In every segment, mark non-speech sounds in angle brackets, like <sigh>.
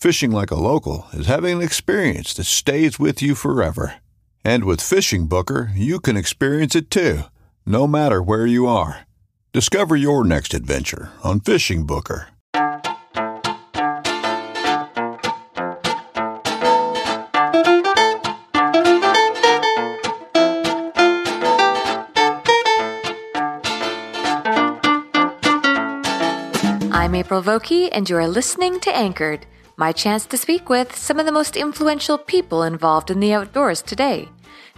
Fishing like a local is having an experience that stays with you forever. And with Fishing Booker, you can experience it too, no matter where you are. Discover your next adventure on Fishing Booker. I'm April Vokey, and you are listening to Anchored, my chance to speak with some of the most influential people involved in the outdoors today.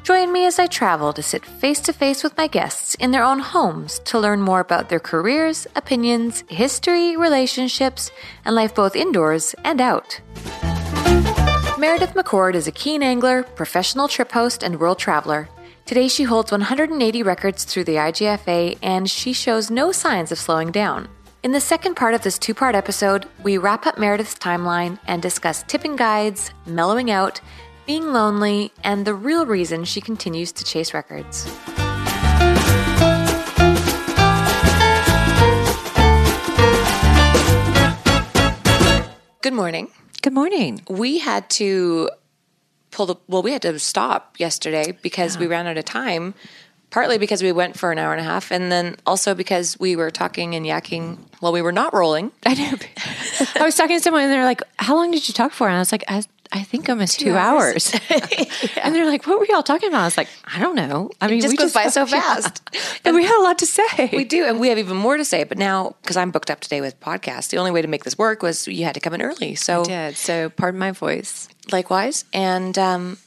Join me as I travel to sit face to face with my guests in their own homes to learn more about their careers, opinions, history, relationships, and life both indoors and out. Meredith McCord is a keen angler, professional trip host, and world traveler. Today she holds 180 records through the IGFA and she shows no signs of slowing down. In the second part of this two part episode, we wrap up Meredith's timeline and discuss tipping guides, mellowing out, being lonely, and the real reason she continues to chase records. Good morning. Good morning. We had to pull the well, we had to stop yesterday because we ran out of time. Partly because we went for an hour and a half, and then also because we were talking and yakking while we were not rolling. <laughs> I know. I was talking to someone and they're like, How long did you talk for? And I was like, I, I think almost two, hours. <laughs> And they're like, What were y'all talking about? I was like, I don't know. I mean, just we goes by so yeah. fast. <laughs> And we had a lot to say. We do, and we have even more to say. But now, because I'm booked up today with podcasts, the only way to make this work was you had to come in early. So, did. So, pardon my voice. likewise, and um,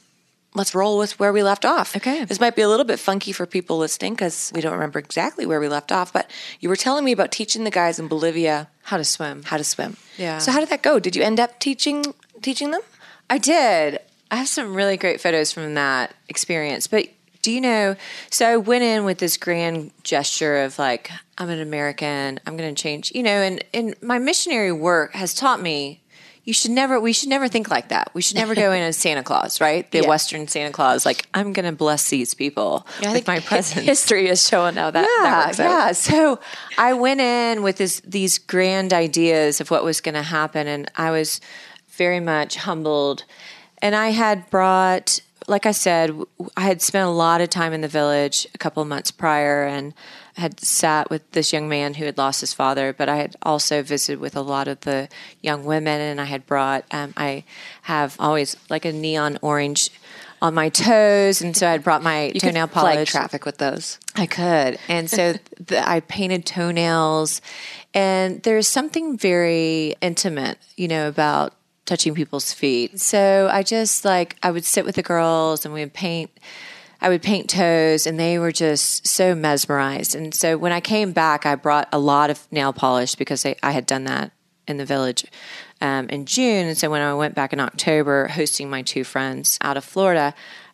let's roll with where we left off. Okay. This might be a little bit funky for people listening because we don't remember exactly where we left off. But you were telling me about teaching the guys in Bolivia How to swim. how to swim. Yeah. So how did that go? Did you end up teaching teaching them? I did. I have some really great photos from that experience. But do you know? So I went in with this grand gesture of like, I'm an American. I'm going to change. You know, and and my missionary work has taught me. You should never. We should never think like that. We should never go in as Santa Claus, right? The Yeah. Western Santa Claus. Like I'm going to bless these people with my presence. history is showing now that, yeah, that works out. So I went in with this these grand ideas of what was going to happen, and I was very much humbled. And I had brought, like I said, i had spent a lot of time in the village a couple of months prior, and had sat with this young man who had lost his father. But I had also visited with a lot of the young women, and I had brought. Um, I have always like a neon orange. On my toes, and so I had brought my You toenail could flag polish. traffic with those. I could. And so <laughs> the, I painted toenails. And there's something very intimate, you know, about touching people's feet. So I just like, I would sit with the girls and we would paint. I would paint toes and they were just so mesmerized. And so when I came back, I brought a lot of nail polish because I, I had done that in the village um, in June. And so when I went back in October, hosting my two friends out of Florida,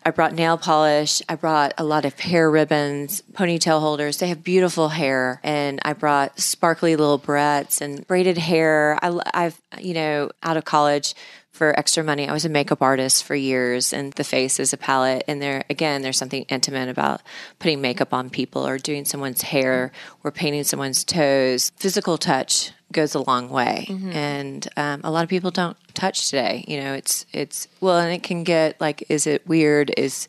I brought nail polish. I brought a lot of hair ribbons, ponytail holders. They have beautiful hair. And I brought sparkly little barrettes and braided hair. I, I've, you know, out of college, for extra money. I was a makeup artist for years, and the face is a palette. And there, again, there's something intimate about putting makeup on people or doing someone's hair or painting someone's toes. Physical touch goes a long way, Mm-hmm. and um, a lot of people don't touch today. You know, it's it's well, and it can get like, is it weird? Is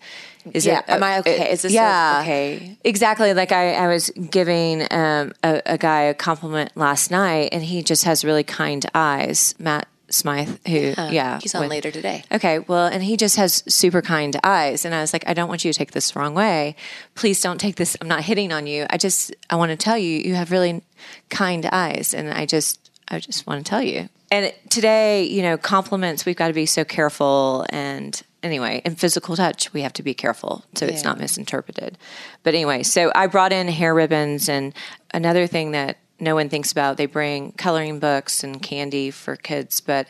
is Yeah, it? am I okay? Is this, yeah, okay? Exactly. Like I, I was giving um, a, a guy a compliment last night, and he just has really kind eyes. Matt Smythe, who yeah, He's on with- later today. Okay, well, and he just has super kind eyes, and I was like, I don't want you to take this the wrong way. Please don't take this. I'm not hitting on you. I just I want to tell you, you have really kind eyes, and I just I just want to tell you. And today, you know, compliments we've got to be so careful, and anyway, in physical touch we have to be careful so it's not misinterpreted. But anyway, so I brought in hair ribbons, and another thing that no one thinks about. They bring coloring books and candy for kids, but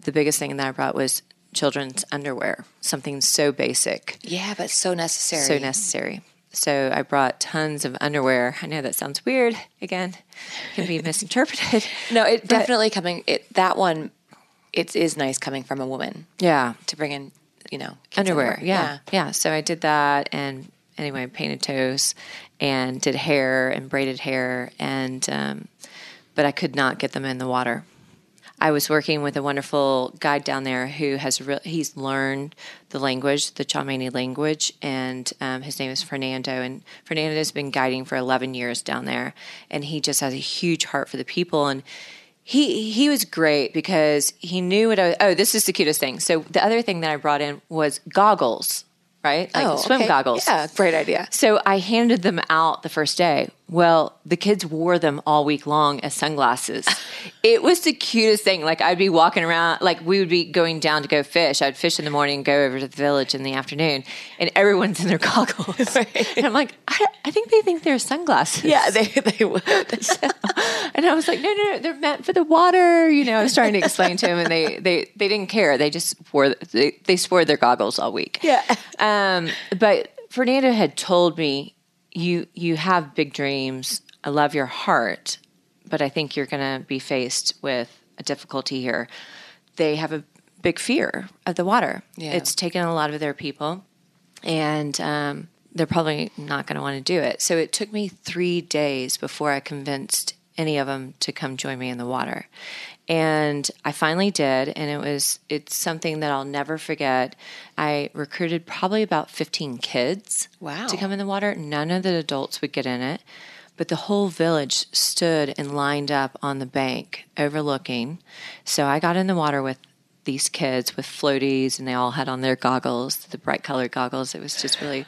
the biggest thing that I brought was children's underwear, something so basic, Yeah, but so necessary. so necessary. So I brought tons of underwear. I know that sounds weird. Again, can be <laughs> misinterpreted. No, it definitely coming. It that one, it is nice coming from a woman Yeah, to bring in, you know, kids underwear. Yeah. yeah, So I did that, and anyway, painted toes, and did hair and braided hair, and um, but I could not get them in the water. I was working with a wonderful guide down there who has re- he's learned the language, the Tsimane language, and um, his name is Fernando. And Fernando has been guiding for 11 years down there, and he just has a huge heart for the people. And he he was great because he knew what I was, oh this is the cutest thing. So the other thing that I brought in was goggles, right? Like Oh, swim okay. goggles. Yeah, great idea. So I handed them out the first day. Well, the kids wore them all week long as sunglasses. <laughs> it was the cutest thing. Like I'd be walking around, like we would be going down to go fish. I'd fish in the morning and go over to the village in the afternoon, and everyone's in their <laughs> goggles. <laughs> And I'm like, I, I think they think they're sunglasses. Yeah, they they would. And I was like, no, no, no, they're meant for the water. You know, I was trying to explain to him, and they they they didn't care. They just wore they, they wore their goggles all week. Yeah. Um, but Fernando had told me, you you have big dreams. I love your heart, but I think you're going to be faced with a difficulty here. They have a big fear of the water. Yeah. It's taken a lot of their people, and um, they're probably not going to want to do it. So it took me three days before I convinced any of them to come join me in the water. And I finally did, and it was it's something that I'll never forget. I recruited probably about 15 kids Wow. to come in the water. None of the adults would get in it, but the whole village stood and lined up on the bank overlooking. So I got in the water with these kids with floaties and they all had on their goggles, the bright colored goggles. It was just really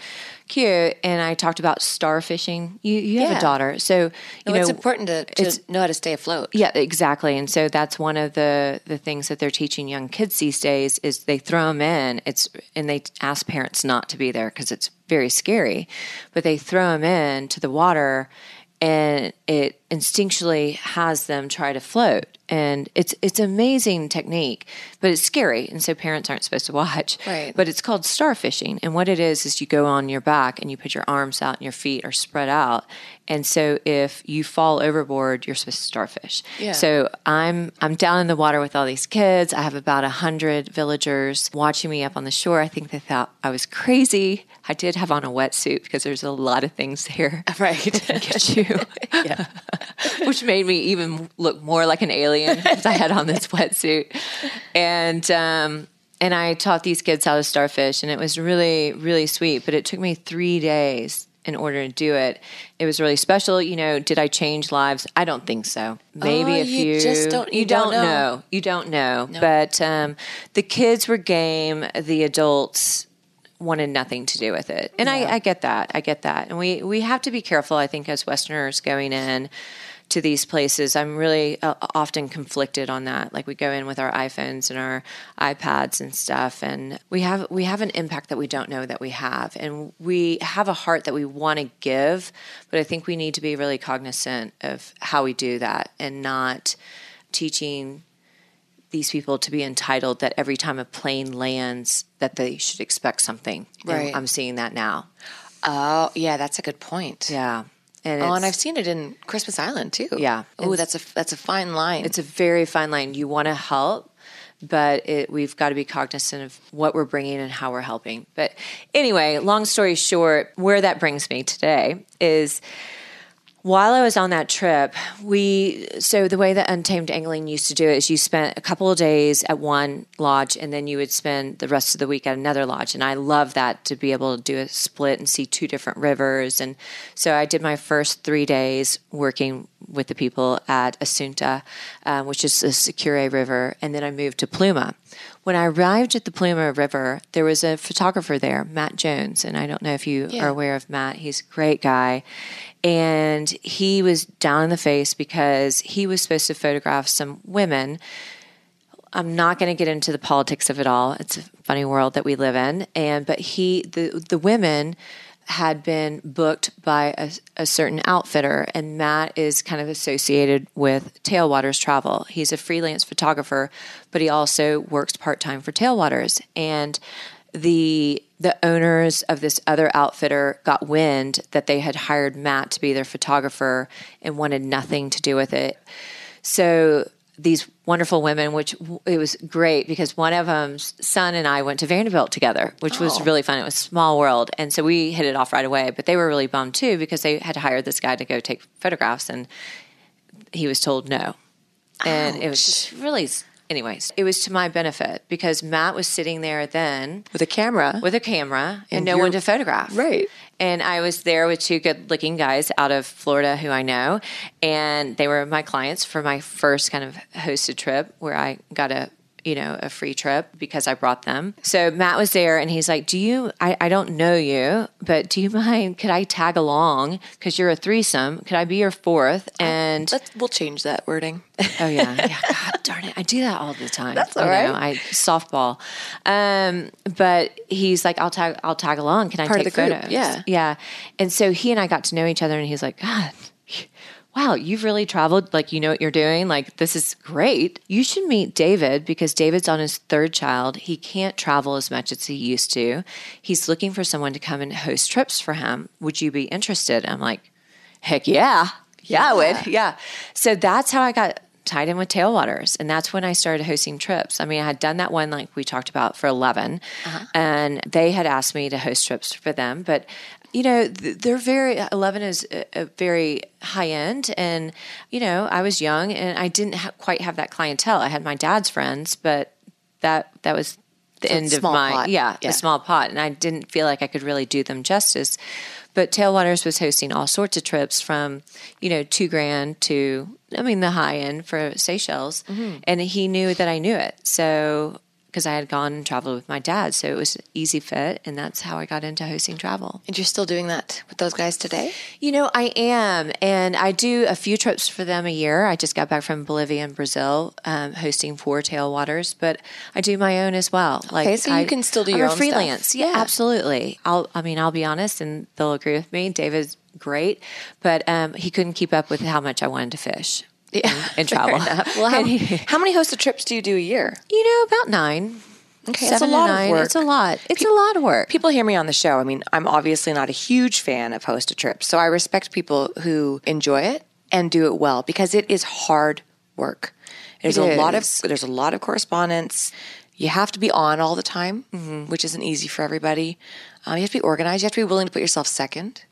cute. And I talked about starfishing. You you have Yeah. a daughter. So you No, know it's important to, to it's- know how to stay afloat. yeah, exactly. And so that's one of the the things that they're teaching young kids these days is they throw them in. It's and they ask parents not to be there because it's very scary, but they throw them in to the water, and it instinctually has them try to float. And it's it's amazing technique, but it's scary, and so parents aren't supposed to watch. Right. But it's called starfishing, and what it is is you go on your back and you put your arms out and your feet are spread out, and so if you fall overboard, you're supposed to starfish. Yeah. So I'm I'm down in the water with all these kids. I have about a hundred villagers watching me up on the shore. I think they thought I was crazy. I did have on a wetsuit because there's a lot of things there. <laughs> Right. Get you, <laughs> yeah. <laughs> which made me even look more like an alien because I had on this wetsuit, and um, and I taught these kids how to starfish, and it was really really sweet. But it took me three days in order to do it. It was really special. You know, did I change lives? I don't think so. Maybe Oh, a you just don't- you don't know. You don't know. But um, the kids were game. The adults wanted nothing to do with it, and I, I get that. I get that, and we we have to be careful. I think as Westerners going in to these places, I'm really uh, often conflicted on that. Like we go in with our iPhones and our iPads and stuff, and we have we have an impact that we don't know that we have, and we have a heart that we want to give, but I think we need to be really cognizant of how we do that and not teaching these people to be entitled that every time a plane lands that they should expect something. And Right. I'm seeing that now. Oh, yeah, that's a good point. Yeah. And Oh, and I've seen it in Christmas Island too. Yeah. Oh, that's a that's a fine line. It's a very fine line. You want to help, but it, we've got to be cognizant of what we're bringing and how we're helping. But anyway, long story short, where that brings me today is while I was on that trip, we so the way that Untamed Angling used to do it is you spent a couple of days at one lodge and then you would spend the rest of the week at another lodge. And I love that to be able to do a split and see two different rivers. And so I did my first three days working with the people at Asunta, um, which is the Secure River, and then I moved to Pluma. When I arrived at the Pluma River, there was a photographer there, Matt Jones, and I don't know if you Yeah. are aware of Matt. He's a great guy. And he was down in the face because he was supposed to photograph some women. I'm not going to get into the politics of it all. It's a funny world that we live in. And but he the the women had been booked by a, a certain outfitter, and Matt is kind of associated with Tailwaters Travel. He's a freelance photographer, but he also works part time for Tailwaters. And the the owners of this other outfitter got wind that they had hired Matt to be their photographer and wanted nothing to do with it. So these wonderful women, which w- it was great because one of them's son and I went to Vanderbilt together, which was oh. really fun. It was small world. And so we hit it off right away, but they were really bummed too because they had hired this guy to go take photographs and he was told no. And it was just really, anyways, it was to my benefit because Matt was sitting there then with a camera. with a camera and, And no one to photograph. Right. And I was there with two good looking guys out of Florida who I know. And they were my clients for my first kind of hosted trip where I got a you know, a free trip because I brought them. So Matt was there and he's like, Do you, I, I don't know you, but do you <laughs> mind? Could I tag along? Because you're a threesome. Could I be your fourth? And Let's, we'll change that wording. Oh yeah, yeah. <laughs> God darn it, I do that all the time. That's all you right. know, I softball, um, but he's like, I'll tag, I'll tag along. Can I Part take the group, photos? yeah. yeah. And so he and I got to know each other, and he's like, God. Wow, you've really traveled. Like, you know what you're doing. Like, this is great. You should meet David because David's on his third child. He can't travel as much as he used to. He's looking for someone to come and host trips for him. Would you be interested? I'm like, heck yeah. Yeah, I would. Yeah. So that's how I got tied in with Tailwaters. And that's when I started hosting trips. I mean, I had done that one like we talked about for 11, uh-huh. and they had asked me to host trips for them. But, you know, they're very, 11 is a, a very high end. And, you know, I was young and I didn't ha- quite have that clientele. I had my dad's friends, but that, that was the So end of my, pot. yeah, Yeah. a small pot. And I didn't feel like I could really do them justice. But Tailwaters was hosting all sorts of trips from, you know, two grand to, I mean, the high end for Seychelles. Mm-hmm. And he knew that I knew it. So, because I had gone and traveled with my dad. So it was an easy fit. And that's how I got into hosting travel. And you're still doing that with those guys today? You know, I am. And I do a few trips for them a year. I just got back from Bolivia and Brazil um, hosting for Tailwaters, but I do my own as well. Like, Okay, so you I- can still do I'm your a own stuff. freelance. Yeah, Yeah. absolutely. I'll, I mean, I'll be honest, and they'll agree with me. David's great, but um, he couldn't keep up with how much I wanted to fish and, and travel. Well, how, <laughs> how many hosted trips do you do a year? you know, about nine. Okay, a seven to lot of work. It's a lot. It's a lot of work. People hear me on the show. I mean, I'm obviously not a huge fan of hosted trips. So I respect people who enjoy it and do it well because it is hard work. There's a lot of there's a lot of correspondence. You have to be on all the time, Mm-hmm. which isn't easy for everybody. Um, you have to be organized. You have to be willing to put yourself second,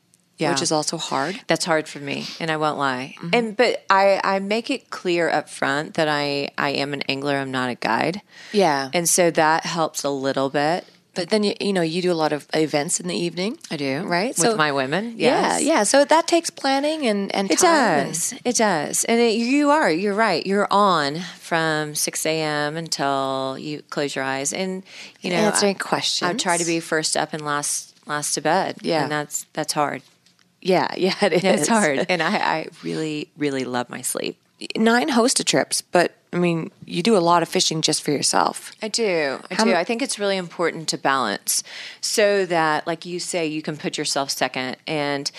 Yeah. which is also hard. That's hard for me, and I won't lie. Mm-hmm. And but I I make it clear up front that I I am an angler. I'm not a guide. Yeah, And so that helps a little bit. but then you you know you do a lot of events in the evening. I do. Right? With So- my women. Yeah, Yes. yeah. So that takes planning and and It time and- does. It does. And it, you are, you're right. You're on from 6 a.m. until you close your eyes. And, you know, Answering I, questions. I try to be first up and last last to bed. Yeah. And that's that's hard. Yeah, <laughs> yeah. It is. It's hard. And I, I really, really love my sleep. nine hosted trips, but I mean, you do a lot of fishing just for yourself. I do. I How do. m- I think it's really important to balance so that, like you say, you can put yourself second. And,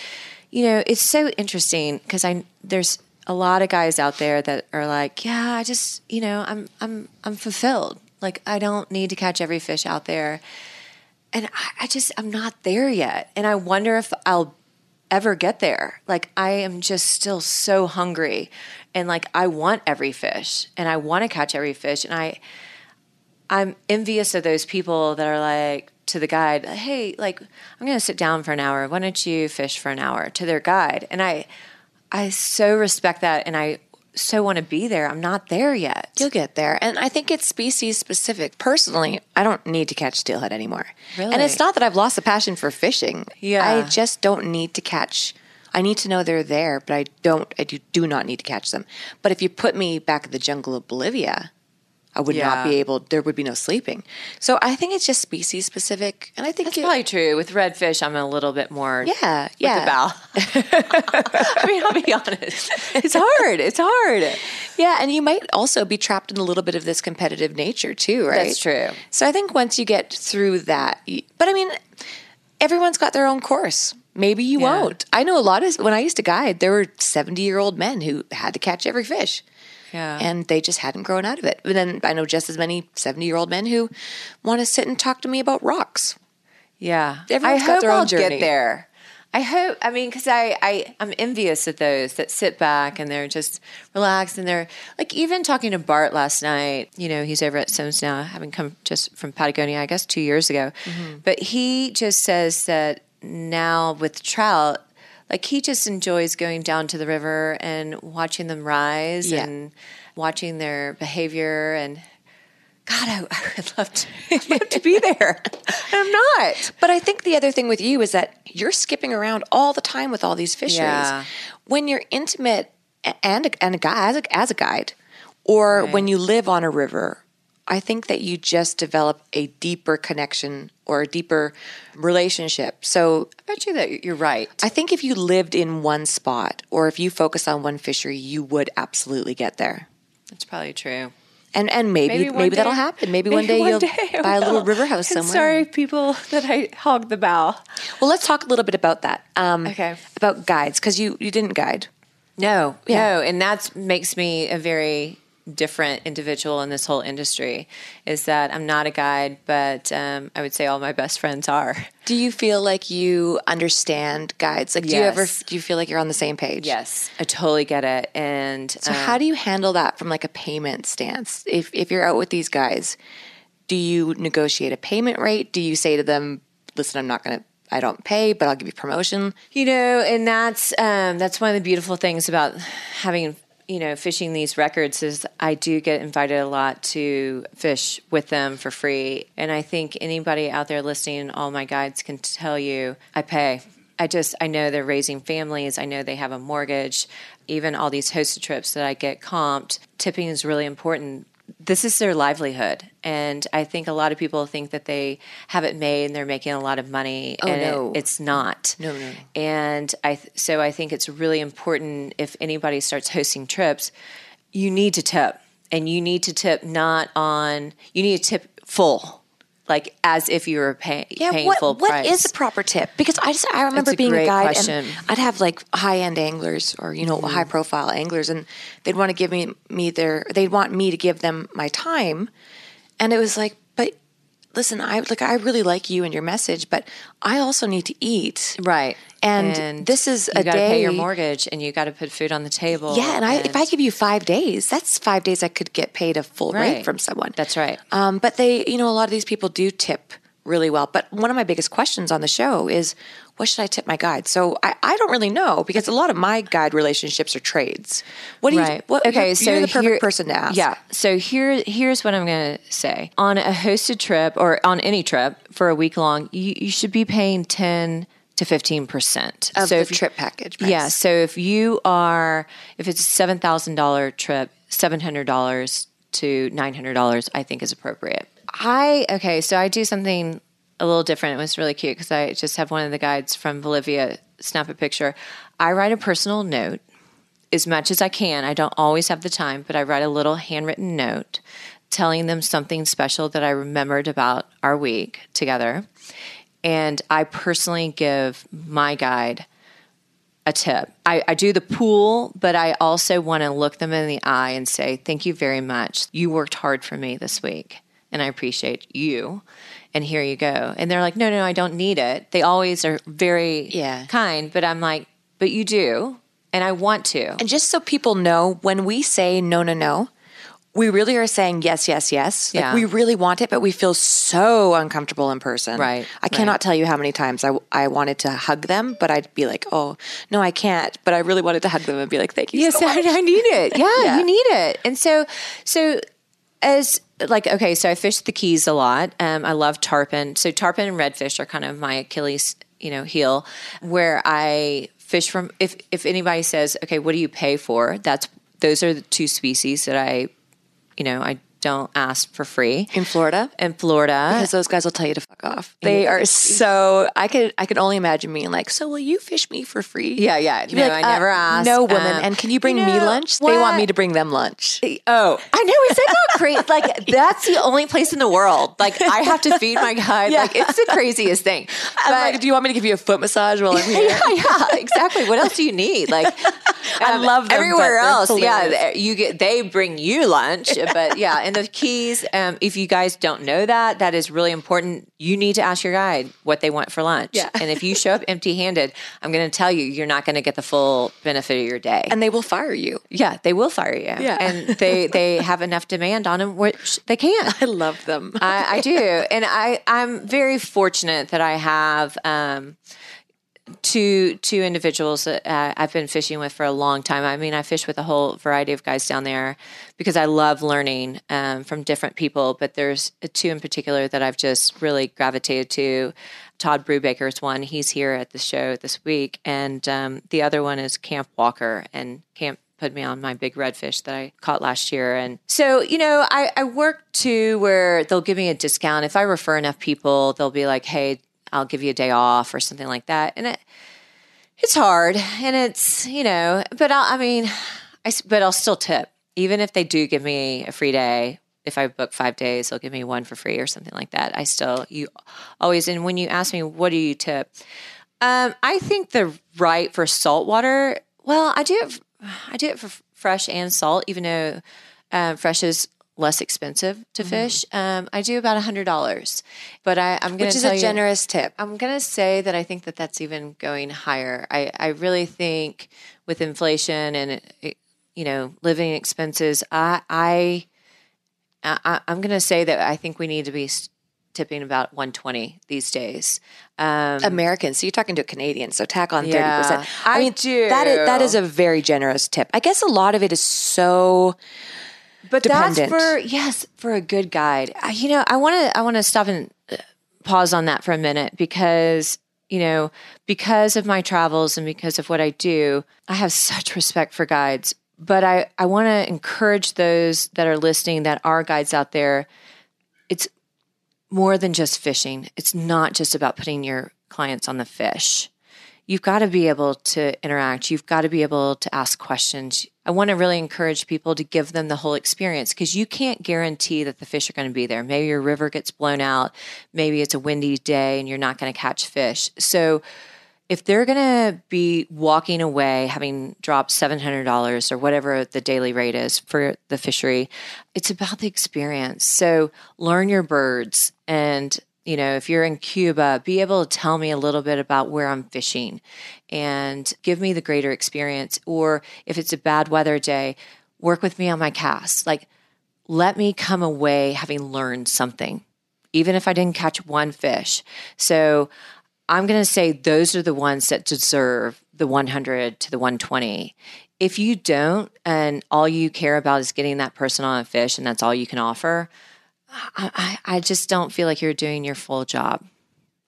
you know, it's so interesting because I, there's a lot of guys out there that are like, yeah, I just, you know, I'm, I'm, I'm fulfilled. Like, I don't need to catch every fish out there. And I, I just, I'm not there yet. And I wonder if I'll ever get there. Like I am just still so hungry and like I want every fish and I want to catch every fish and I I'm envious of those people that are like to the guide, hey, like I'm going to sit down for an hour. Why don't you fish for an hour to their guide? And I, I so respect that, and I so want to be there. I'm not there yet. You'll get there. And I think it's species specific. Personally, I don't need to catch steelhead anymore. Really? And it's not that I've lost the passion for fishing. Yeah. I just don't need to catch. I need to know they're there, but I don't I do, do not need to catch them. But if you put me back in the jungle of Bolivia, I would Yeah. not be able there would be no sleeping. So I think it's just species specific. And I think That's it- probably true. With redfish, I'm a little bit more Yeah, with yeah. the bow. <laughs> <laughs> I mean, I'll be honest. It's hard. It's hard. Yeah, and you might also be trapped in a little bit of this competitive nature too, right? That's true. So I think once you get through that, but I mean, everyone's got their own course. Maybe you Yeah. won't. I know a lot of when I used to guide, there were seventy-year-old men who had to catch every fish, Yeah. and they just hadn't grown out of it. But then I know just as many seventy-year-old men who want to sit and talk to me about rocks. Yeah, Everyone's I got hope their own I'll journey. get there. I hope. I mean, because I, I I'm envious of those that sit back and they're just relaxed and they're like even talking to Bart last night. You know, he's over at Simms now, having come just from Patagonia, I guess two years ago. Mm-hmm. But he just says that now with trout. Like he just enjoys going down to the river and watching them rise Yeah. and watching their behavior and God, I, <laughs> I would love to, <laughs> I'd love to be <laughs> there. I'm not. But I think the other thing with you is that you're skipping around all the time with all these fisheries. Yeah. When you're intimate and and a guy as a, as a guide, or when you live on a river, I think that you just develop a deeper connection or a deeper relationship. So I bet you that you're right. I think if you lived in one spot or if you focus on one fishery, you would absolutely get there. That's probably true. And and maybe maybe, one day- that'll happen. Maybe, one day you'll I buy a little river house somewhere. Sorry, people, that I hogged the bow. Well, let's talk a little bit about that. Um, Okay. About guides, because you, you didn't guide. No, Yeah. no, and that makes me a very different individual in this whole industry. Is that I'm not a guide, but um, I would say all my best friends are. Do you feel like you understand guides? Like, do you ever do you feel like you're on the same page? Yes, I totally get it. And So how do you handle that from like a payment stance? If if you're out with these guys, do you negotiate a payment rate? Do you say to them, "Listen, I'm not going to I don't pay, but I'll give you promotion." You know, and that's um, that's one of the beautiful things about having you know fishing these records is I do get invited a lot to fish with them for free, and I think anybody out there listening, all my guides can tell you, I pay. I just I know they're raising families. I know they have a mortgage. Even all these hosted trips that I get comped, tipping is really important this is their livelihood and i think a lot of people think that they have it made and they're making a lot of money Oh, and it- no. it's not No, no, no. and i th- so i think it's really important if anybody starts hosting trips you need to tip and you need to tip not on you need to tip full like as if you were pay, Yeah, paying what full what price is the proper tip? Because I just I remember a being a guide question. and I'd have like high end anglers or you know Mm-hmm. high profile anglers and they'd want to give me me their they'd want me to give them my time, and it was like, listen, I like I really like you and your message, but I also need to eat. right And this is you a gotta pay your mortgage and you got to put food on the table Yeah, and I, if I give you five days, that's five days I could get paid a full rate Right. from someone. That's right. Um, but they, you know, a lot of these people do tip really well. But one of my biggest questions on the show is, what should I tip my guide? So I, I don't really know because a lot of my guide relationships are trades. What do you? right. What, okay, you're, so you're the perfect here- person to ask. Yeah. So here, here's what I'm going to say. On a hosted trip or on any trip for a week long, you, you should be paying 10 to 15 percent of so the if trip package. Price. Yeah. So if you are, if it's a seven thousand dollar trip, seven hundred dollars to nine hundred dollars, I think is appropriate. I okay. So I do something a little different. It was really cute because I just have one of the guides from Bolivia snap a picture. I write a personal note as much as I can. I don't always have the time, but I write a little handwritten note telling them something special that I remembered about our week together. And I personally give my guide a tip. I, I do the pool, but I also want to look them in the eye and say, Thank you very much. You worked hard for me this week, and I appreciate you. And here you go. And they're like, No, no, I don't need it. They always are very Yeah. kind, but I'm like, But you do, and I want to. And just so people know, when we say no, no, no, we really are saying yes, yes, yes. Like Yeah. we really want it, but we feel so uncomfortable in person. Right, I cannot tell you how many times I, I wanted to hug them, but I'd be like, oh, no, I can't. But I really wanted to hug them and be like, thank you Yes, so <laughs> much. I, I need it. Yeah, Yeah. you need it. And so, so as like okay, so I fish the Keys a lot. Um, I love tarpon. So tarpon and redfish are kind of my Achilles, you know, heel. Where I fish from. If if anybody says, okay, what do you pay for? That's those are the two species that I, you know, I don't ask for free In Florida? in Florida. Because those guys will tell you to fuck off. They are so. I could. I could only imagine being like, "So will you fish me for free?" Yeah, yeah. You'd No, like, I never "Uh, asked. No woman. Um, and can you bring you me know lunch? They want me to bring them lunch. <laughs> Oh, I know. Is that not crazy? <laughs> Like that's the only place in the world. Like I have to feed my guy. <laughs> Yeah. Like it's the craziest thing. But- like, do you want me to give you a foot massage while I'm here? yeah, yeah, exactly. What else do you need? Like, I love them, everywhere else. Yeah, they- you get they bring you lunch, but yeah, and the keys. Um, if you guys don't know that, that is really important. You need to ask your guide what they want for lunch. Yeah. and if you show up empty-handed, I'm going to tell you you're not going to get the full benefit of your day. And they will fire you. yeah, they will fire you. Yeah. and they they have enough demand on them, which they can't. I love them. I, I do, and I I'm very fortunate that I have um, two two individuals that uh, I've been fishing with for a long time. I mean, I fish with a whole variety of guys down there because I love learning um, from different people. But there's two in particular that I've just really gravitated to. Todd Brubaker is one. He's here at the show this week, and um, the other one is Camp Walker and Camp put me on my big redfish that I caught last year. And so, you know, I, I work to where they'll give me a discount. If I refer enough people, they'll be like, hey, I'll give you a day off or something like that. And it, it's hard and it's, you know, but I'll, I mean, I, but I'll still tip. Even if they do give me a free day, if I book five days, they'll give me one for free or something like that. I still, you always, and when you ask me, what do you tip? Um, I think the right for salt water, Well, I do it. I do it for fresh and salt, even though um, fresh is less expensive to fish. Um, I do about a hundred dollars, but I, I'm going to Which is a you, generous tip. I'm going to say that I think that that's even going higher. I, I really think with inflation and it, you know living expenses, I I, I I'm going to say that I think we need to be tipping about 120 these days. Um, American. So you're talking to a Canadian. So tack on thirty Yeah, percent. I do. That is that is a very generous tip. I guess a lot of it is so. But dependent. that's for yes for a good guide. I, you know i want to i want to stop and uh, pause on that for a minute because you know because of my travels and because of what i do i have such respect for guides. But i i want to encourage those that are listening that are guides out there it's more than just fishing. It's not just about putting your clients on the fish you've got to be able to interact. You've got to be able to ask questions. I want to really encourage people to give them the whole experience because you can't guarantee that the fish are going to be there. Maybe your river gets blown out. Maybe it's a windy day and you're not going to catch fish. So, if they're going to be walking away having dropped $700 or whatever the daily rate is for the fishery, it's about the experience. So learn your birds and you know, if you're in Cuba, be able to tell me a little bit about where I'm fishing and give me the greater experience. Or if it's a bad weather day, work with me on my cast. Like, let me come away having learned something, even if I didn't catch one fish. So I'm going to say those are the ones that deserve the 100 to the 120. If you don't, and all you care about is getting that person on a fish, and that's all you can offer, I, I I just don't feel like you're doing your full job.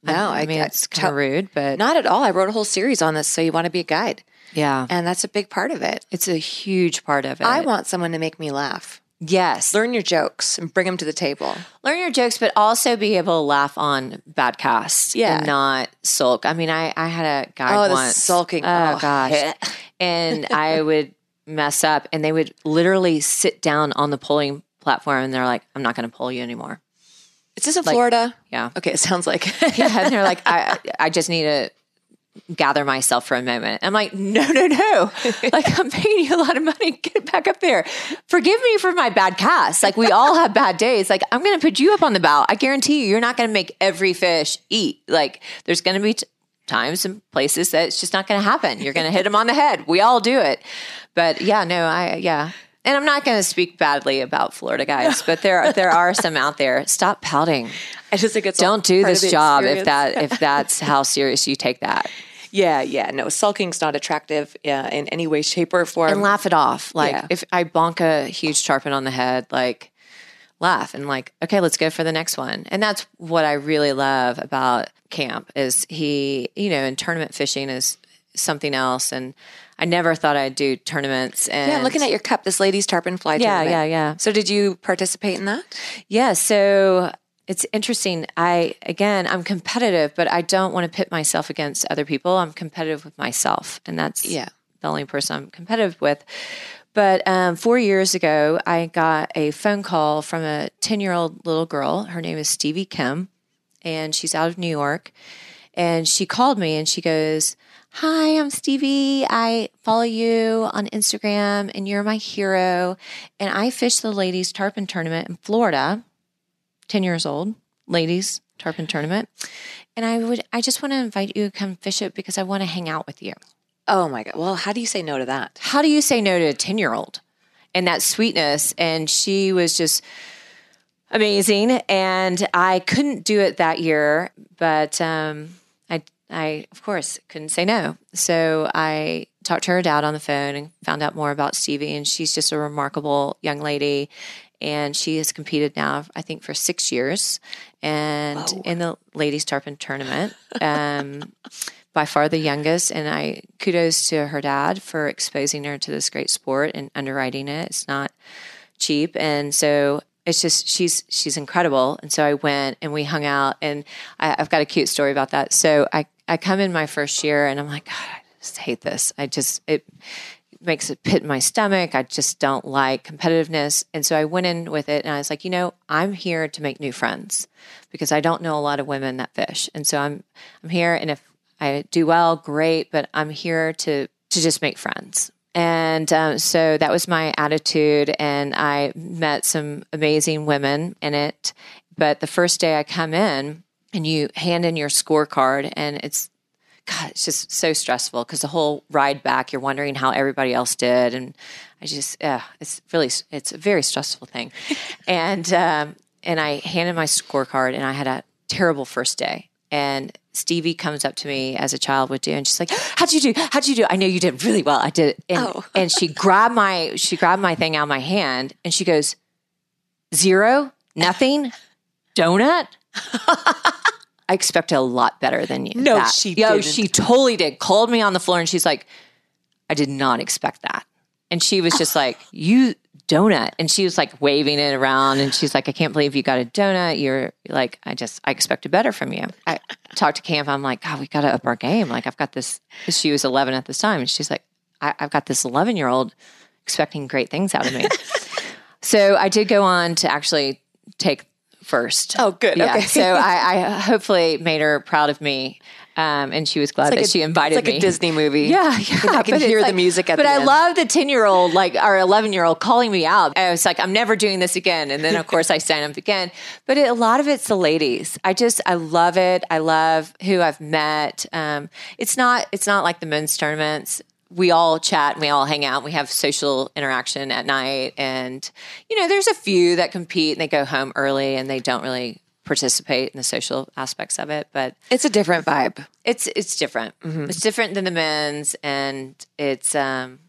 No, I, I- mean I it's kind of rude, but Not at all. I wrote a whole series on this. So you want to be a guide, yeah, and that's a big part of it. it's a huge part of it. I want someone to make me laugh. yes, Learn your jokes and bring them to the table. learn your jokes, but also be able to laugh on bad casts. Yeah. and not sulk. I mean, I I had a guy Oh, the once sulking. Oh, Oh. gosh, <laughs> and I would mess up, and they would literally sit down on the pulling platform, and they're like, "I'm not going to pull you anymore." Is this in Florida? Yeah. Okay, it sounds like. <laughs> yeah, and they're like, I, <laughs> I just need to gather myself for a moment. I'm like, no, no, no. <laughs> like, I'm paying you a lot of money. Get back up there. Forgive me for my bad cast. Like, we all have bad days. Like, I'm going to put you up on the bow. I guarantee you, you're not going to make every fish eat. Like, there's going to be t- times and places that it's just not going to happen. You're going to hit them on the head. We all do it. But yeah, no, I, yeah. And I'm not going to speak badly about Florida guys, but there there are some out there. Stop pouting. I just think it's Don't do this job if that if that's how serious you take that. <laughs> Yeah, yeah. No, sulking's not attractive uh, in any way, shape, or form. and laugh it off. Like Yeah. if I bonk a huge tarpon on the head, like laugh and like, okay, let's go for the next one. And that's what I really love about camp is he, you know, and tournament fishing is something else. And I never thought I'd do tournaments. And yeah, looking at your cup, this lady's tarpon fly Yeah, tournament. yeah, yeah. So did you participate in that? Yeah, so it's interesting. I again, I'm competitive, but I don't want to pit myself against other people. I'm competitive with myself, and that's Yeah. the only person I'm competitive with. But um, four years ago, I got a phone call from a 10 year old little girl. Her name is Stevie Kim, and she's out of New York. And she called me and she goes, Hi, I'm Stevie. I follow you on Instagram and you're my hero. And I fish the ladies tarpon tournament in Florida, 10 years old, ladies tarpon tournament. And I would, I just want to invite you to come fish it because I want to hang out with you. Oh my God. Well, how do you say no to that? How do you say no to a 10 year old? And that sweetness. And she was just amazing. And I couldn't do it that year, but um, I, I, of course, couldn't say no. So I talked to her dad on the phone and found out more about Stevie. And she's just a remarkable young lady. And she has competed now, I think, for six years, and in the ladies tarpon tournament. Um, <laughs> by far the youngest, and I kudos to her dad for exposing her to this great sport and underwriting it. It's not cheap, and so it's just she's she's incredible. And so I went and we hung out, and I, I've got a cute story about that. So I I come in my first year, and I'm like, God, I just hate this. I just it makes it pit in my stomach. I just don't like competitiveness. And so I went in with it and I was like, you know, I'm here to make new friends because I don't know a lot of women that fish. And so I'm I'm here and if I do well, great, but I'm here to to just make friends. And um, so that was my attitude and I met some amazing women in it. But the first day I come in and you hand in your scorecard and it's God, it's just so stressful because the whole ride back, you're wondering how everybody else did, and I just, uh, it's really, it's a very stressful thing. <laughs> and um, and I handed my scorecard, and I had a terrible first day. And Stevie comes up to me as a child would do, and she's like, <gasps> "How'd you do? How'd you do? I know you did really well. I did." And, Oh. <laughs> and she grabbed my, she grabbed my thing out of my hand, and she goes, zero, nothing, donut. <laughs> I expect a lot better than you. No, that. she Yo, didn't. she totally did. Called me on the floor and she's like, I did not expect that. And she was just like, <laughs> You donut. And she was like waving it around and she's like, I can't believe you got a donut. You're like, I just, I expected better from you. I talked to camp. I'm like, God, we got to up our game. Like, I've got this, she was 11 at this time. And she's like, I, I've got this 11 year old expecting great things out of me. <laughs> so I did go on to actually take first. Oh, good. Yeah. Okay. so <laughs> I, I hopefully made her proud of me. Um, and she was glad that a- she invited it's like me. a Disney movie. <laughs> Yeah, yeah. I can hear it's the music at But the But I love the ten year old, like our eleven year old, calling me out. I was like, I'm never doing this again. And then of <laughs> course I sign up again. But it, a lot of it's the ladies. I just I love it. I love who I've met. Um, it's not it's not like the men's tournaments. We all chat and we all hang out. We have social interaction at night, and you know, there's a few that compete and they go home early and they don't really participate in the social aspects of it. But It's a different vibe. it's it's different. It's different than the men's, and it's um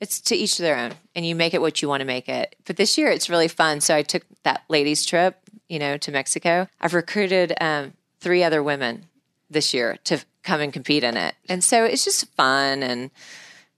it's to each their own. And you make it what you want to make it. But this year it's really fun. So I took that ladies trip, you know, to Mexico. I've recruited um, three other women this year to come and compete in it, and so it's just fun and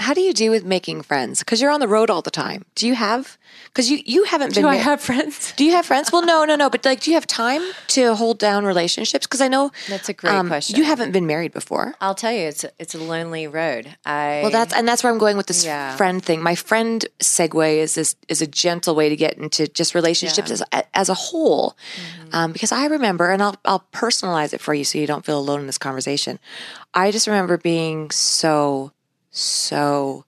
How do you do with making friends? Because you're on the road all the time. Do you have? Because you you haven't been. Do I ma- have friends? Do you have friends? Well, no, no, no. But like, do you have time to hold down relationships? Because I know um, That's a great question. You haven't been married before. I'll tell you, it's a, it's a lonely road. I Well, that's and that's where I'm going with this Yeah. friend thing. My friend segue is this is a gentle way to get into just relationships as as a whole, Mm-hmm. um, because I remember, and I'll I'll personalize it for you so you don't feel alone in this conversation. I just remember being so so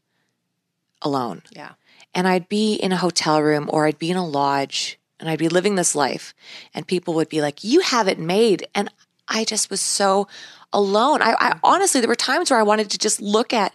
alone, yeah. and I'd be in a hotel room or I'd be in a lodge and I'd be living this life, and people would be like, "You have it made," and I just was so alone. I, I honestly, there were times where I wanted to just look at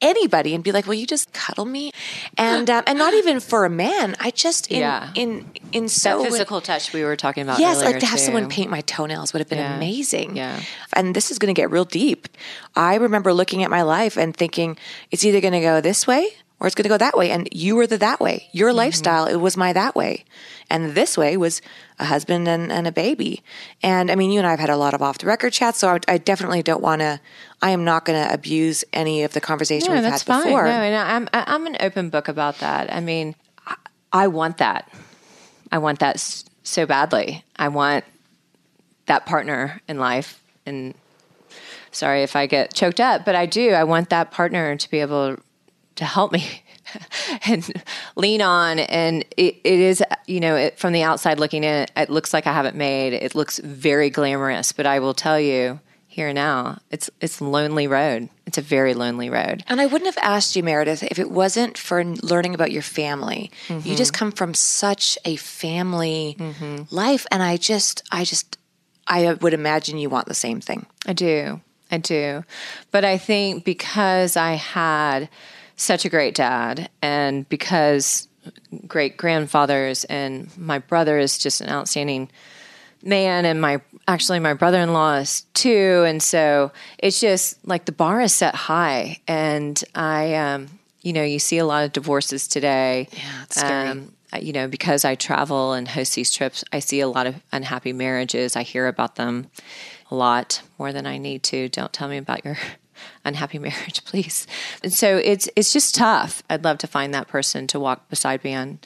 anybody and be like, "Will you just cuddle me?" And um, and not even for a man. I just in Yeah. in in That so physical touch we were talking about. Yes, like to have someone paint my toenails would have been Yeah. amazing. Yeah. And this is going to get real deep. I remember looking at my life and thinking it's either going to go this way or it's going to go that way. And you were the that way. Your Mm-hmm. lifestyle, it was my that way. And this way was a husband and, and a baby. And I mean, you and I have had a lot of off the record chats, so I, I definitely don't want to, I am not going to abuse any of the conversation No, we've had fine. before. No, and I'm I- I'm an open book about that. I mean, I, I want that. I want that so badly. I want that partner in life. And sorry if I get choked up, but I do. I want that partner to be able to help me <laughs> and lean on. And it, it is, you know, it, from the outside looking in, it looks like I haven't made. It looks very glamorous, but I will tell you here now, it's it's lonely road. It's a very lonely road. And I wouldn't have asked you, Meredith, if it wasn't for learning about your family. You just mm-hmm. come from such a family mm-hmm. life, and I just, I just, I would imagine you want the same thing. I do. I do. But I think because I had such a great dad. And because great grandfathers and my brother is just an outstanding man and my actually my brother-in-law is too. And so it's just like the bar is set high. And I um you know you see a lot of divorces today. Yeah it's scary. um, you know because I travel and host these trips I see a lot of unhappy marriages. I hear about them a lot more than I need to. Don't tell me about your unhappy <laughs> marriage please and so it's it's just tough I'd love to find that person to walk beside me on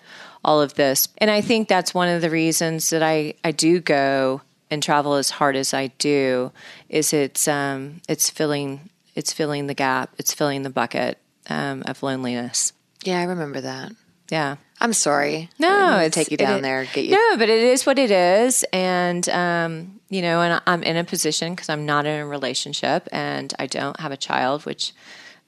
all of this. And I think that's one of the reasons that I, I do go and travel as hard as I do is it's um, it's filling it's filling the gap, it's filling the bucket um, of loneliness. Yeah, I remember that. Yeah. I'm sorry. No, it's take you down is- there, get you. No, but it is what it is, and um, you know, and I'm in a position because I'm not in a relationship and I don't have a child, which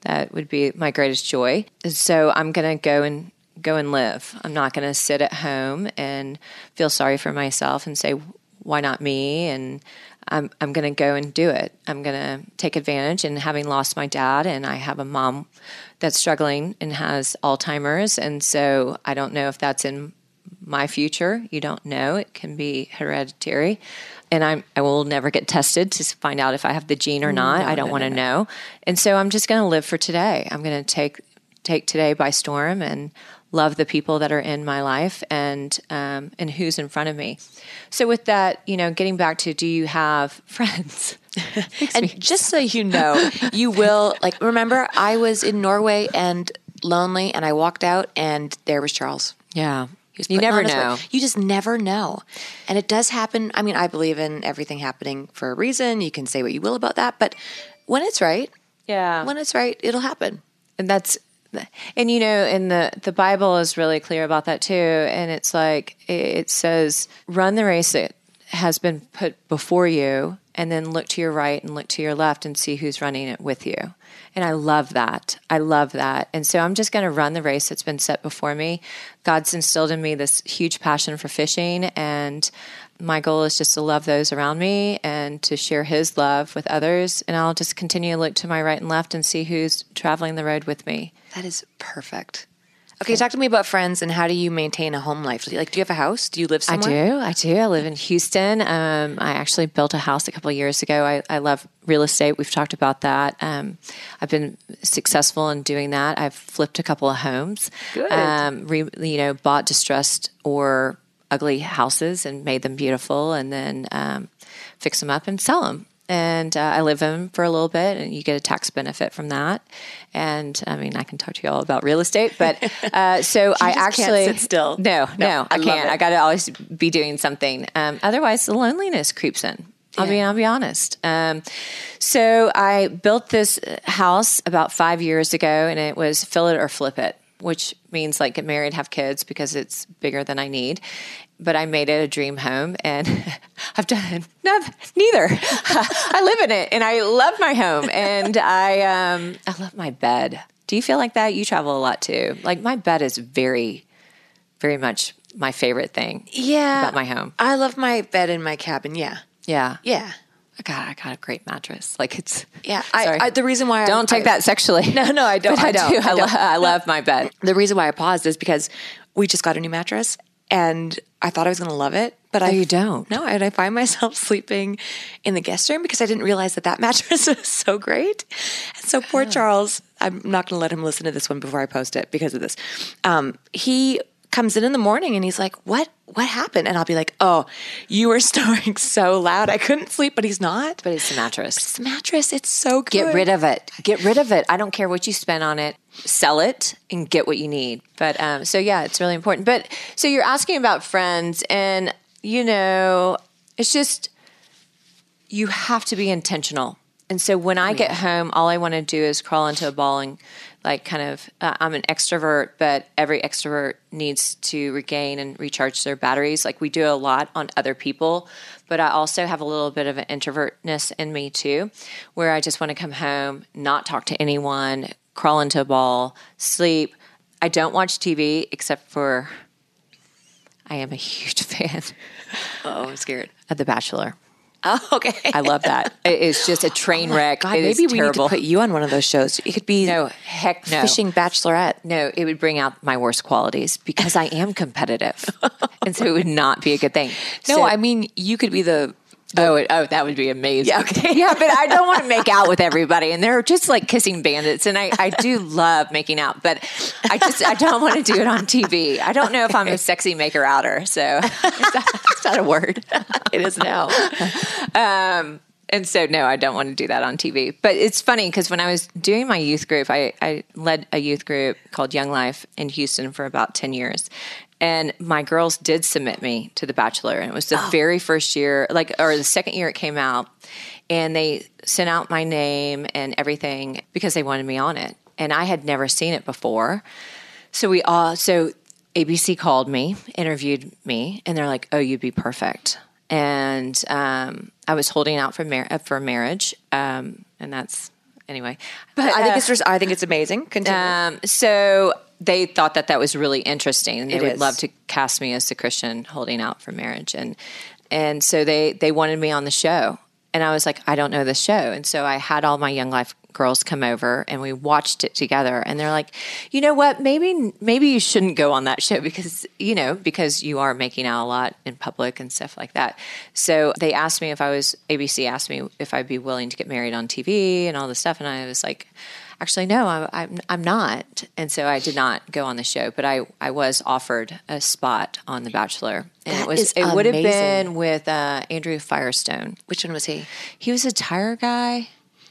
that would be my greatest joy. So I'm gonna go and go and live. I'm not gonna sit at home and feel sorry for myself and say, why not me? And I'm I'm gonna go and do it. I'm gonna take advantage. And having lost my dad, and I have a mom that's struggling and has Alzheimer's, and so I don't know if that's in my future. You don't know. It can be hereditary. And I'm, I will never get tested to find out if I have the gene or not. I don't want to know. And so I'm just going to live for today. I'm going to take take today by storm and love the people that are in my life and um, and who's in front of me. So with that, you know, getting back to do you have <laughs> friends? And just so you know, <laughs> you will like remember I was in Norway and lonely and I walked out and there was Charles. Yeah. He You never know. You just never know. And it does happen. I mean, I believe in everything happening for a reason. You can say what you will about that, but when it's right, Yeah. when it's right, it'll happen. and that's and you know and the the bible is really clear about that too and it's like it says run the race that has been put before you and then look to your right and look to your left and see who's running it with you. And I love that. I love that. And so I'm just going to run the race that's been set before me. God's instilled in me this huge passion for fishing and my goal is just to love those around me and to share his love with others and I'll just continue to look to my right and left and see who's traveling the road with me. That is perfect. Okay, talk to me about friends and how do you maintain a home life? Like, do you have a house? Do you live somewhere? I do. I do. I live in Houston. Um, I actually built a house a couple of years ago. I, I love real estate. We've talked about that. Um, I've been successful in doing that. I've flipped a couple of homes. Good. Um, re, you know, bought distressed or ugly houses and made them beautiful, and then um, fix them up and sell them and uh, I live in for a little bit, and you get a tax benefit from that. And I mean, I can talk to you all about real estate, but <laughs> uh, so I actually sit still. No, no, I I, can't. I got to always be doing something. Um, otherwise, the loneliness creeps in. I'll be, I'll be honest. Um, so I built this house about five years ago, and it was fill it or flip it, which means like get married, have kids because it's bigger than I need. But I made it a dream home, and <laughs> I've done no, neither. <laughs> I live in it, and I love my home, and I um, I love my bed. Do you feel like that? You travel a lot too. Like my bed is very, very much my favorite thing. Yeah. about my home. I love my bed in my cabin. Yeah. Yeah, Yeah. I got I got a great mattress. Like it's Yeah. I, I, the reason why I don't take I, that sexually. <laughs> No, no, I don't. I, I don't. do. I I, don't. I love my bed. The reason why I paused is because we just got a new mattress and I thought I was going to love it, but I Oh, you don't? No, and I find myself <laughs> sleeping in the guest room because I didn't realize that that <laughs> mattress was so great. And so poor Charles, I'm not going to let him listen to this one before I post it because of this. Um, he comes in in the morning and he's like, "What? What happened?" And I'll be like, "Oh, you were <laughs> snoring so loud I couldn't sleep." But he's not. But it's the mattress. It's the mattress. It's so good. Get rid of it. Get rid of it. I don't care what you spend on it. Sell it and get what you need. But um, so yeah, it's really important. But so you're asking about friends, and you know, it's just you have to be intentional. And so when I get home, all I want to do is crawl into a ball and like kind of. Uh, I'm an extrovert, but every extrovert needs to regain and recharge their batteries. Like we do a lot on other people, but I also have a little bit of an introvertness in me too, where I just want to come home, not talk to anyone, crawl into a ball, sleep. I don't watch TV except for. I am a huge <laughs> fan Oh, I'm scared. of The Bachelor. Oh, okay. I love that. <laughs> It's just a train oh wreck. God, It is maybe we terrible. need to put you on one of those shows. It could be No, heck no. fishing bachelorette. No, it would bring out my worst qualities because I am competitive, <laughs> and so it would not be a good thing. No, So- I mean you could be the. Oh, it, oh, that would be amazing. Yeah, okay. <laughs> yeah, but I don't want to make out with everybody, and they're just like kissing bandits, and I, I do love making out, but I just I don't want to do it on TV. I don't know if I'm a sexy maker outer, so is that, is that a word? It is now. Um, and so, no, I don't want to do that on TV. But it's funny because when I was doing my youth group, I, I led a youth group called Young Life in Houston for about 10 years. And my girls did submit me to The Bachelor. And it was the very first year, like, or the second year it came out. And they sent out my name and everything because they wanted me on it. And I had never seen it before. So we all, so ABC called me, interviewed me, and they're like, "Oh, you'd be perfect." And um, I was holding out for mar- uh, for marriage, um, and that's anyway. But I think uh, it's just, I think it's amazing. Continue. um, so they thought that that was really interesting, and they It would is. love to cast me as the Christian holding out for marriage, and and so they they wanted me on the show, and I was like, I don't know this show, and so I had all my Young Life girls come over and we watched it together. And they're like you know what? Maybe maybe you shouldn't go on that show because you know because you are making out a lot in public and stuff like that. So they asked me if i was abc asked me if i'd be willing to get married on tv and all this stuff. And i was like actually no I, I'm, I'm not and so i did not go on the show but i, I was offered a spot on the bachelor and That it was it would have been with uh, andrew firestone Which one was he? he was a tire guy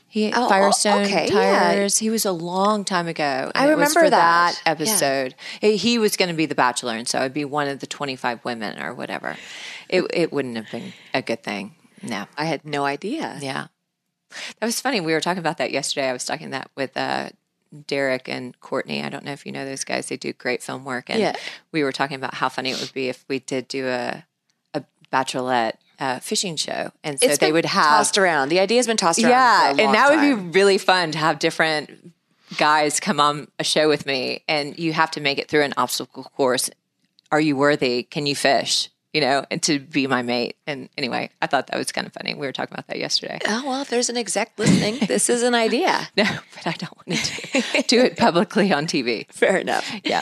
he Oh, Firestone okay, yeah. tires. He was a long time ago. I and it was remember that. Yeah. episode. He- He was going to be the Bachelor, and so I'd be one of the twenty-five women or whatever. It it wouldn't have been a good thing. No. I had no idea. Yeah. That was funny. We were talking about that yesterday. I was talking that with uh, Derek and Courtney. I don't know if you know those guys. They do great film work. And Yeah. we were talking about how funny it would be if we did do a, a bachelorette uh, fishing show, and so they would have tossed around. The idea has been tossed around. yeah, and that would be really fun to have different guys come on a show with me, and you have to make it through an obstacle course. Are you worthy? Can you fish? You know, and to be my mate. And anyway, I thought that was kind of funny. We were talking about that yesterday. Oh well, if there's an exec listening, this is an idea. <laughs> No, but I don't want to do it publicly on TV. Fair enough. Yeah.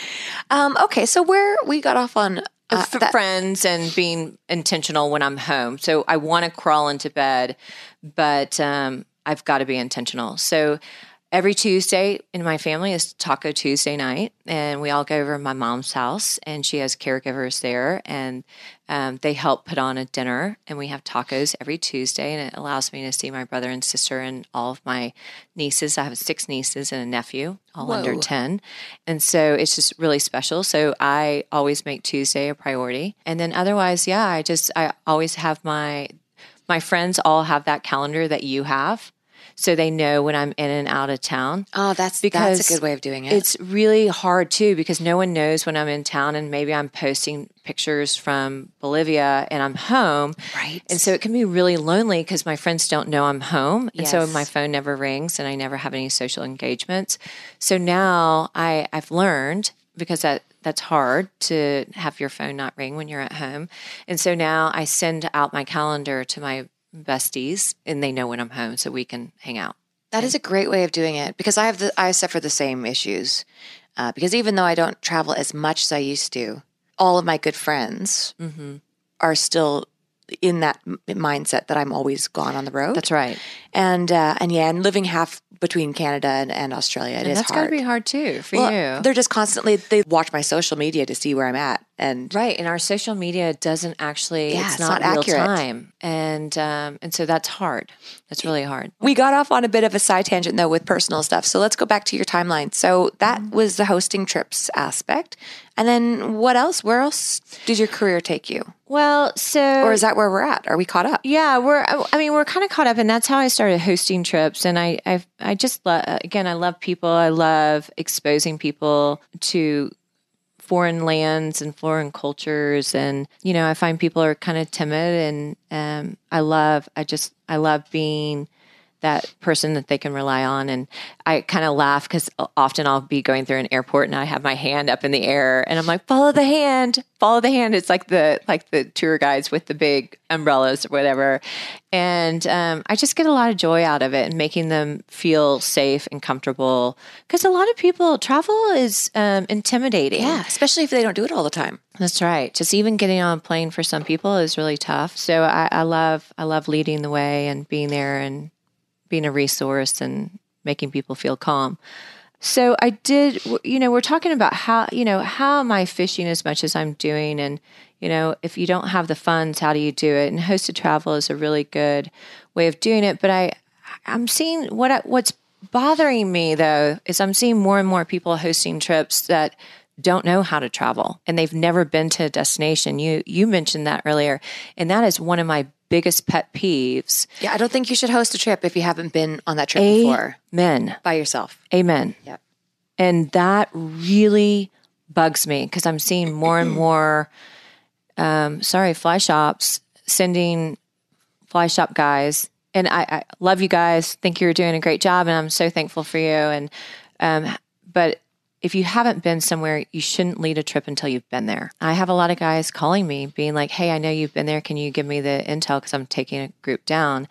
Um, okay, so where we got off on uh, for that- friends and being intentional when I'm home. So I want to crawl into bed, but um, I've got to be intentional. So every Tuesday in my family is Taco Tuesday night, and we all go over to my mom's house, and she has caregivers there, and um, they help put on a dinner, and we have tacos every Tuesday, and it allows me to see my brother and sister and all of my nieces. I have six nieces and a nephew, all under 10. And so it's just really special. So I always make Tuesday a priority. And then otherwise, yeah, I just, I always have my, my friends all have that calendar that you have. So they know when I'm in and out of town. Oh, that's Because that's a good way of doing it. It's really hard too because no one knows when I'm in town and maybe I'm posting pictures from Bolivia and I'm home. Right. And so it can be really lonely because my friends don't know I'm home. And so my phone never rings and I never have any social engagements. So now I, I've learned because that that's hard to have your phone not ring when you're at home. And so now I send out my calendar to my besties and they know when I'm home so we can hang out. That is a great way of doing it because I have the I suffer the same issues. Uh, because even though I don't travel as much as I used to, all of my good friends Mm-hmm. are still in that m- mindset that I'm always gone on the road. That's right. and uh, and yeah, and living half between Canada and, and Australia, it And is that's got hard. to be hard too for Well, you. They're just constantly they watch my social media to see where I'm at, and Right, and our social media doesn't actually Yeah, it's, it's not, not real accurate. time, and um, and so that's hard. That's really hard. We got off on a bit of a side tangent though with personal stuff. So let's go back to your timeline. So that Mm-hmm. was the hosting trips aspect. And then what else? Where else did your career take you? Well, so Or is that where we're at? Are we caught up? yeah, we're I mean we're kind of caught up, and that's how I started hosting trips. And I I I just love again I love people. I love exposing people to foreign lands and foreign cultures and you know i find people are kind of timid and um, i love i just i love being that person that they can rely on and i kind of laugh because often i'll be going through an airport and i have my hand up in the air and i'm like follow the hand follow the hand it's like the like the tour guides with the big umbrellas or whatever and um, i just get a lot of joy out of it and making them feel safe and comfortable because a lot of people travel is um, intimidating Yeah, especially if they don't do it all the time. that's right. Just even getting on a plane for some people is really tough. So I, I love I love leading the way and being there and being a resource and making people feel calm. So I did. You know, we're talking about how you know how am I fishing as much as I'm doing, and you know, if you don't have the funds, how do you do it? And hosted travel is a really good way of doing it. But I I'm seeing what I, what's bothering me though is I'm seeing more and more people hosting trips that don't know how to travel and they've never been to a destination. You you mentioned that earlier, and that is one of my biggest pet peeves. Yeah, I don't think you should host a trip if you haven't been on that trip before Amen. by yourself. Amen. Yep. And that really bugs me because I'm seeing more and <clears throat> more, um, sorry, fly shops sending fly shop guys. And I, I love you guys. Think you're doing a great job, and I'm so thankful for you. And um, but if you haven't been somewhere, you shouldn't lead a trip until you've been there. I have a lot of guys calling me, being like, "Hey, I know you've been there. Can you give me the intel? Because I'm taking a group down."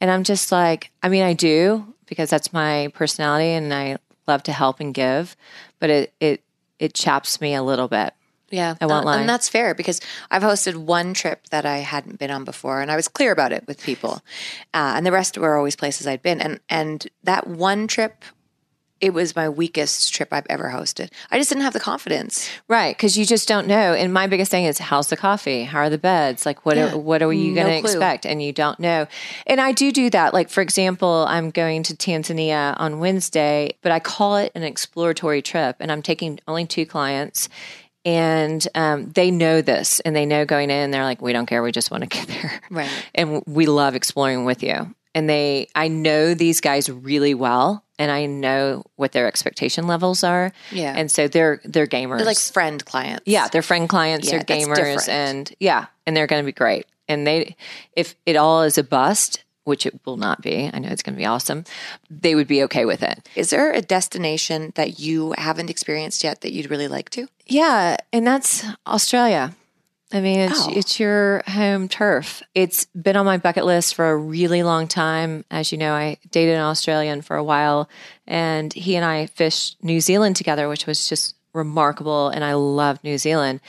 And I'm just like, I mean, I do because that's my personality, and I love to help and give, but it it it chaps me a little bit. Yeah, I won't uh, lie. and that's fair because I've hosted one trip that I hadn't been on before, and I was clear about it with people, uh, and the rest were always places I'd been. And and that one trip, it was my weakest trip I've ever hosted. I just didn't have the confidence. Right, because you just don't know. And my biggest thing is, how's the coffee? How are the beds? Like, what Yeah. are, what are you No going to expect? And you don't know. And I do do that. Like, for example, I'm going to Tanzania on Wednesday, but I call it an exploratory trip, and I'm taking only two clients. And um, they know this, and they know going in. They're like, "We don't care. We just want to get there, Right. And we love exploring with you." And they, I know these guys really well, and I know what their expectation levels are. Yeah. and so they're they're gamers. They're like friend clients. Yeah, they're friend clients, Yeah, they're gamers, and yeah, and they're going to be great. And they, if it all is a bust, which it will not be, I know it's going to be awesome, they would be okay with it. Is there a destination that you haven't experienced yet that you'd really like to? Yeah, and that's Australia. I mean, it's, Oh. it's your home turf. It's been on my bucket list for a really long time. As you know, I dated an Australian for a while, and he and I fished New Zealand together, which was just remarkable. And I love New Zealand.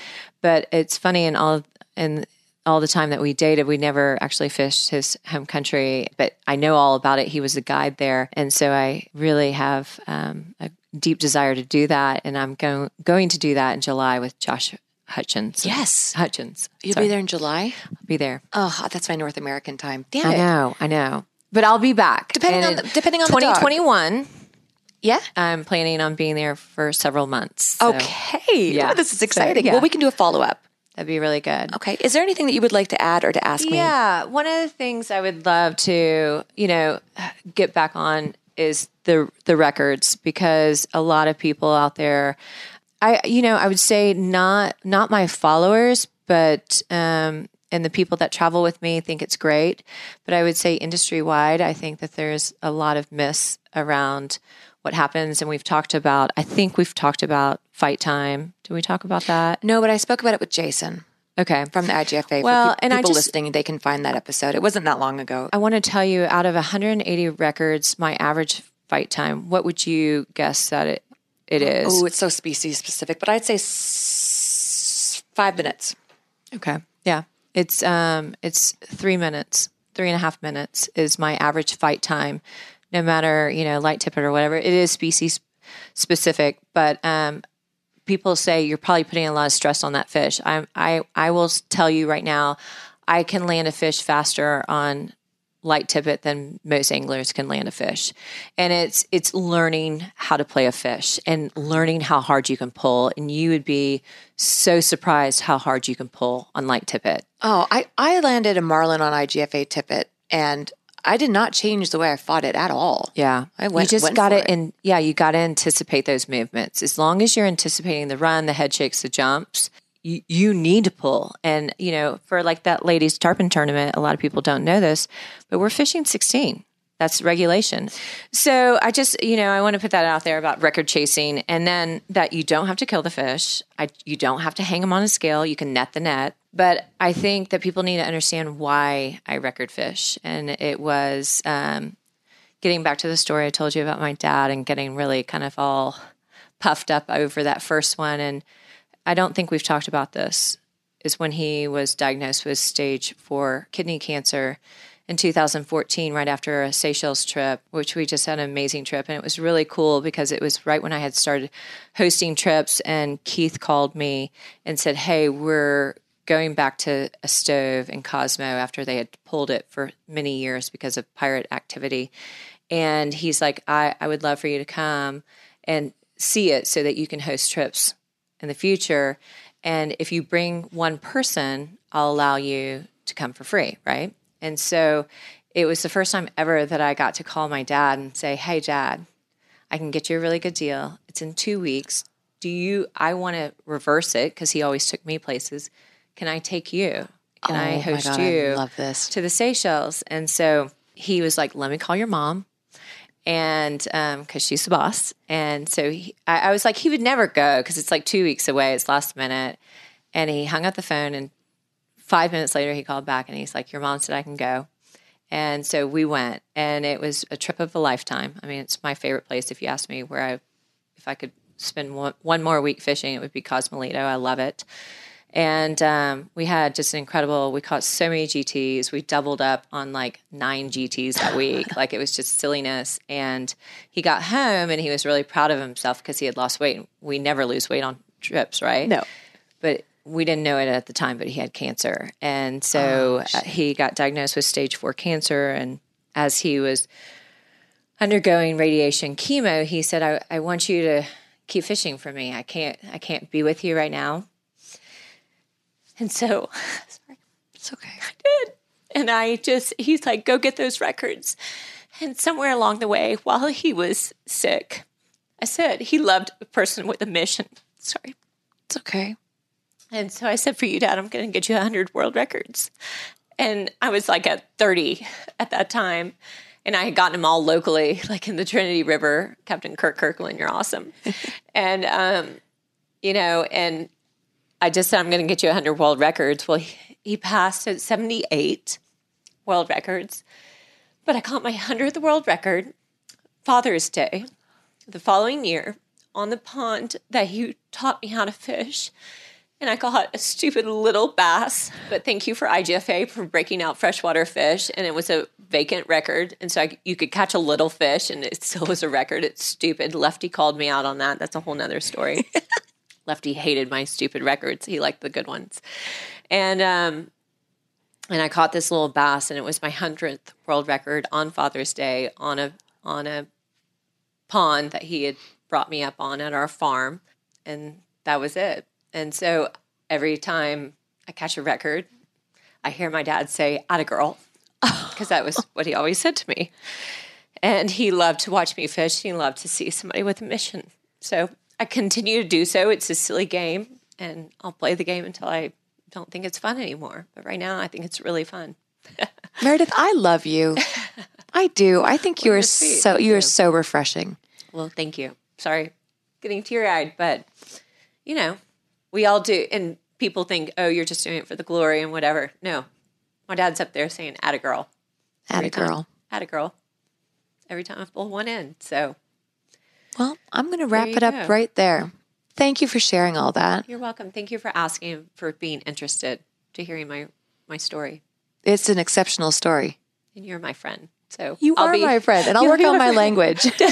But it's funny, in all in all the time that we dated, we never actually fished his home country. But I know all about it. He was a guide there, and so I really have um, a deep desire to do that. And I'm going going to do that in July with Josh Hutchins. Yes. Hutchins. You'll Sorry. be there in July? I'll be there. Oh, that's my North American time. Damn I it. know, I know. But I'll be back. Depending And on the- depending on the dog. 2021. Yeah. I'm planning on being there for several months. So Okay. Oh, yeah. Oh, this is So, exciting. yeah. Well, we can do a follow up. that'd be really good. Okay. Is there anything that you would like to add or to ask me? Yeah, one of the things I would love to, you know, get back on is the the records because a lot of people out there I you know, I would say not not my followers, but um and the people that travel with me think it's great, but I would say industry wide, I think that there's a lot of myths around what happens and we've talked about I think we've talked about fight time. Did we talk about that? No, but I spoke about it with Jason Okay. from the IGFA. Well, pe- and I just- listening, they can find that episode. It wasn't that long ago. I want to tell you out of 180 records, my average fight time, what would you guess that it, it is? Oh, it's so species specific, but I'd say s- five minutes. okay. Yeah. It's um it's three minutes, three and a half minutes is my average fight time, no matter, you know, light tippet or whatever. It is species specific, but um people say you're probably putting a lot of stress on that fish. I I I will tell you right now, I can land a fish faster on light tippet than most anglers can land a fish. And it's it's learning how to play a fish and learning how hard you can pull and you would be so surprised how hard you can pull on light tippet. Oh, I, I landed a marlin on IGFA tippet and I did not change the way I fought it at all. Yeah. I went- you just went got for it. and yeah, you got to anticipate those movements. As long as you're anticipating the run, the head shakes, the jumps, you, need to pull. And you know, for like that ladies tarpon tournament, a lot of people don't know this, but we're fishing 16. That's regulation. So I just, you know, I want to put that out there about record chasing and then that you don't have to kill the fish. I, you don't have to hang them on a scale. You can net the net. But I think that people need to understand why I record fish. And it was, um, getting back to the story I told you about my dad and getting really kind of all puffed up over that first one. And I don't think we've talked about this, is when he was diagnosed with stage four kidney cancer in 2014, right after a Seychelles trip, which we just had an amazing trip. And it was really cool because it was right when I had started hosting trips. And Keith called me and said, Hey, we're going back to Astove in Cosmo after they had pulled it for many years because of pirate activity. And he's like, I, I would love for you to come and see it so that you can host trips in the future. And if you bring one person, I'll allow you to come for free, right? And so it was the first time ever that I got to call my dad and say, Hey, dad, I can get you a really good deal. It's in two weeks. Do you, I want to reverse it because he always took me places. Can I take you? Can I Oh my host God, I you? love this. To the Seychelles. And so he was like, let me call your mom. And um, because she's the boss. And so he, I, I was like, he would never go because it's like two weeks away. It's last minute. And he hung up the phone. And five minutes later, he called back and he's like, Your mom said I can go. And so we went. And it was a trip of a lifetime. I mean, it's my favorite place. If you ask me where I, if I could spend one, one more week fishing, it would be Cosmoledo. I love it. And um, we had just an incredible, we caught so many GTs. We doubled up on like nine GTs that week. <laughs> like it was just silliness. And he got home and he was really proud of himself because he had lost weight. We never lose weight on trips, right? No. But we didn't know it at the time, but he had cancer. And so uh, he got diagnosed with stage four cancer. And as he was undergoing radiation chemo, he said, I, I want you to keep fishing for me. I can't, I can't be with you right now. And so <laughs> It's okay. I did. And I just, he's like, go get those records. And somewhere along the way, while he was sick, I said, he loved a person with a mission. <laughs> Sorry. It's okay. And so I said, for you, Dad, I'm going to get you 100 world records. And I was like at 30 at that time. And I had gotten them all locally, like in the Trinity River. Captain Kirk Kirkland, you're awesome. <laughs> and, um, you know, and I just said, I'm going to get you 100 world records. Well, he, he passed at 78 world records. But I caught my 100th world record, Father's Day, the following year on the pond that he taught me how to fish. And I caught a stupid little bass, but thank you for IGFA for breaking out freshwater fish. And it was a vacant record. And so I, you could catch a little fish and it still was a record. It's stupid. Lefty called me out on that. That's a whole nother story. <laughs> Lefty hated my stupid records. He liked the good ones. And, um, and I caught this little bass and it was my 100th world record on Father's Day on a, on a pond that he had brought me up on at our farm. And that was it. And so every time I catch a record, I hear my dad say, "Atta girl," <laughs> because that was <laughs> what he always said to me. And he loved to watch me fish. He loved to see somebody with a mission. So I continue to do so. It's a silly game, and I'll play the game until I don't think it's fun anymore. But right now, I think it's really fun. <laughs> Meredith, I love you. I do. I think you are you're so you are so refreshing. Well, thank you. Sorry, getting teary eyed, but you know, we all do. And people think, oh, you're just doing it for the glory and whatever. No, my dad's up there saying, add a girl, add a girl. add a girl," every time I pull one in. So Well, I'm going to wrap it up go. right there. Thank you for sharing all that. you're welcome. Thank you for asking, for being interested to hearing my my story. It's an exceptional story. And you're my friend. So You I'll are be- my friend, and I'll <laughs> work on my friend. language. so you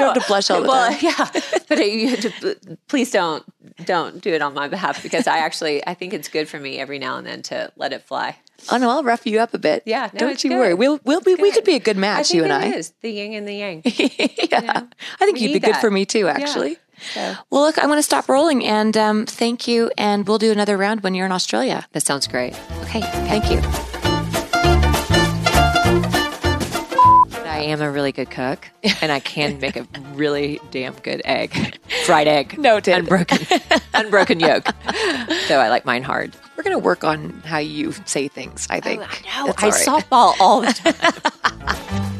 don't have to blush all the well, time. yeah, <laughs> but you have to, please don't don't do it on my behalf because I actually I think it's good for me every now and then to let it fly. Oh no, I'll rough you up a bit. Yeah, no, don't you good. worry. We'll we'll be we could be a good I match, you and it I. is the yin and the yang. <laughs> yeah, I think we you'd be need good that. for me too. Actually. So Well, look, I'm going to stop rolling, and um, thank you. And we'll do another round when you're in Australia. that sounds great. Okay, thank you. I am a really good cook, and I can make a <laughs> really damn good egg, <laughs> fried egg, Noted. unbroken, <laughs> unbroken yolk. So I like mine hard. We're going to work on how you say things. I oh, think. I know. I right. softball all the time.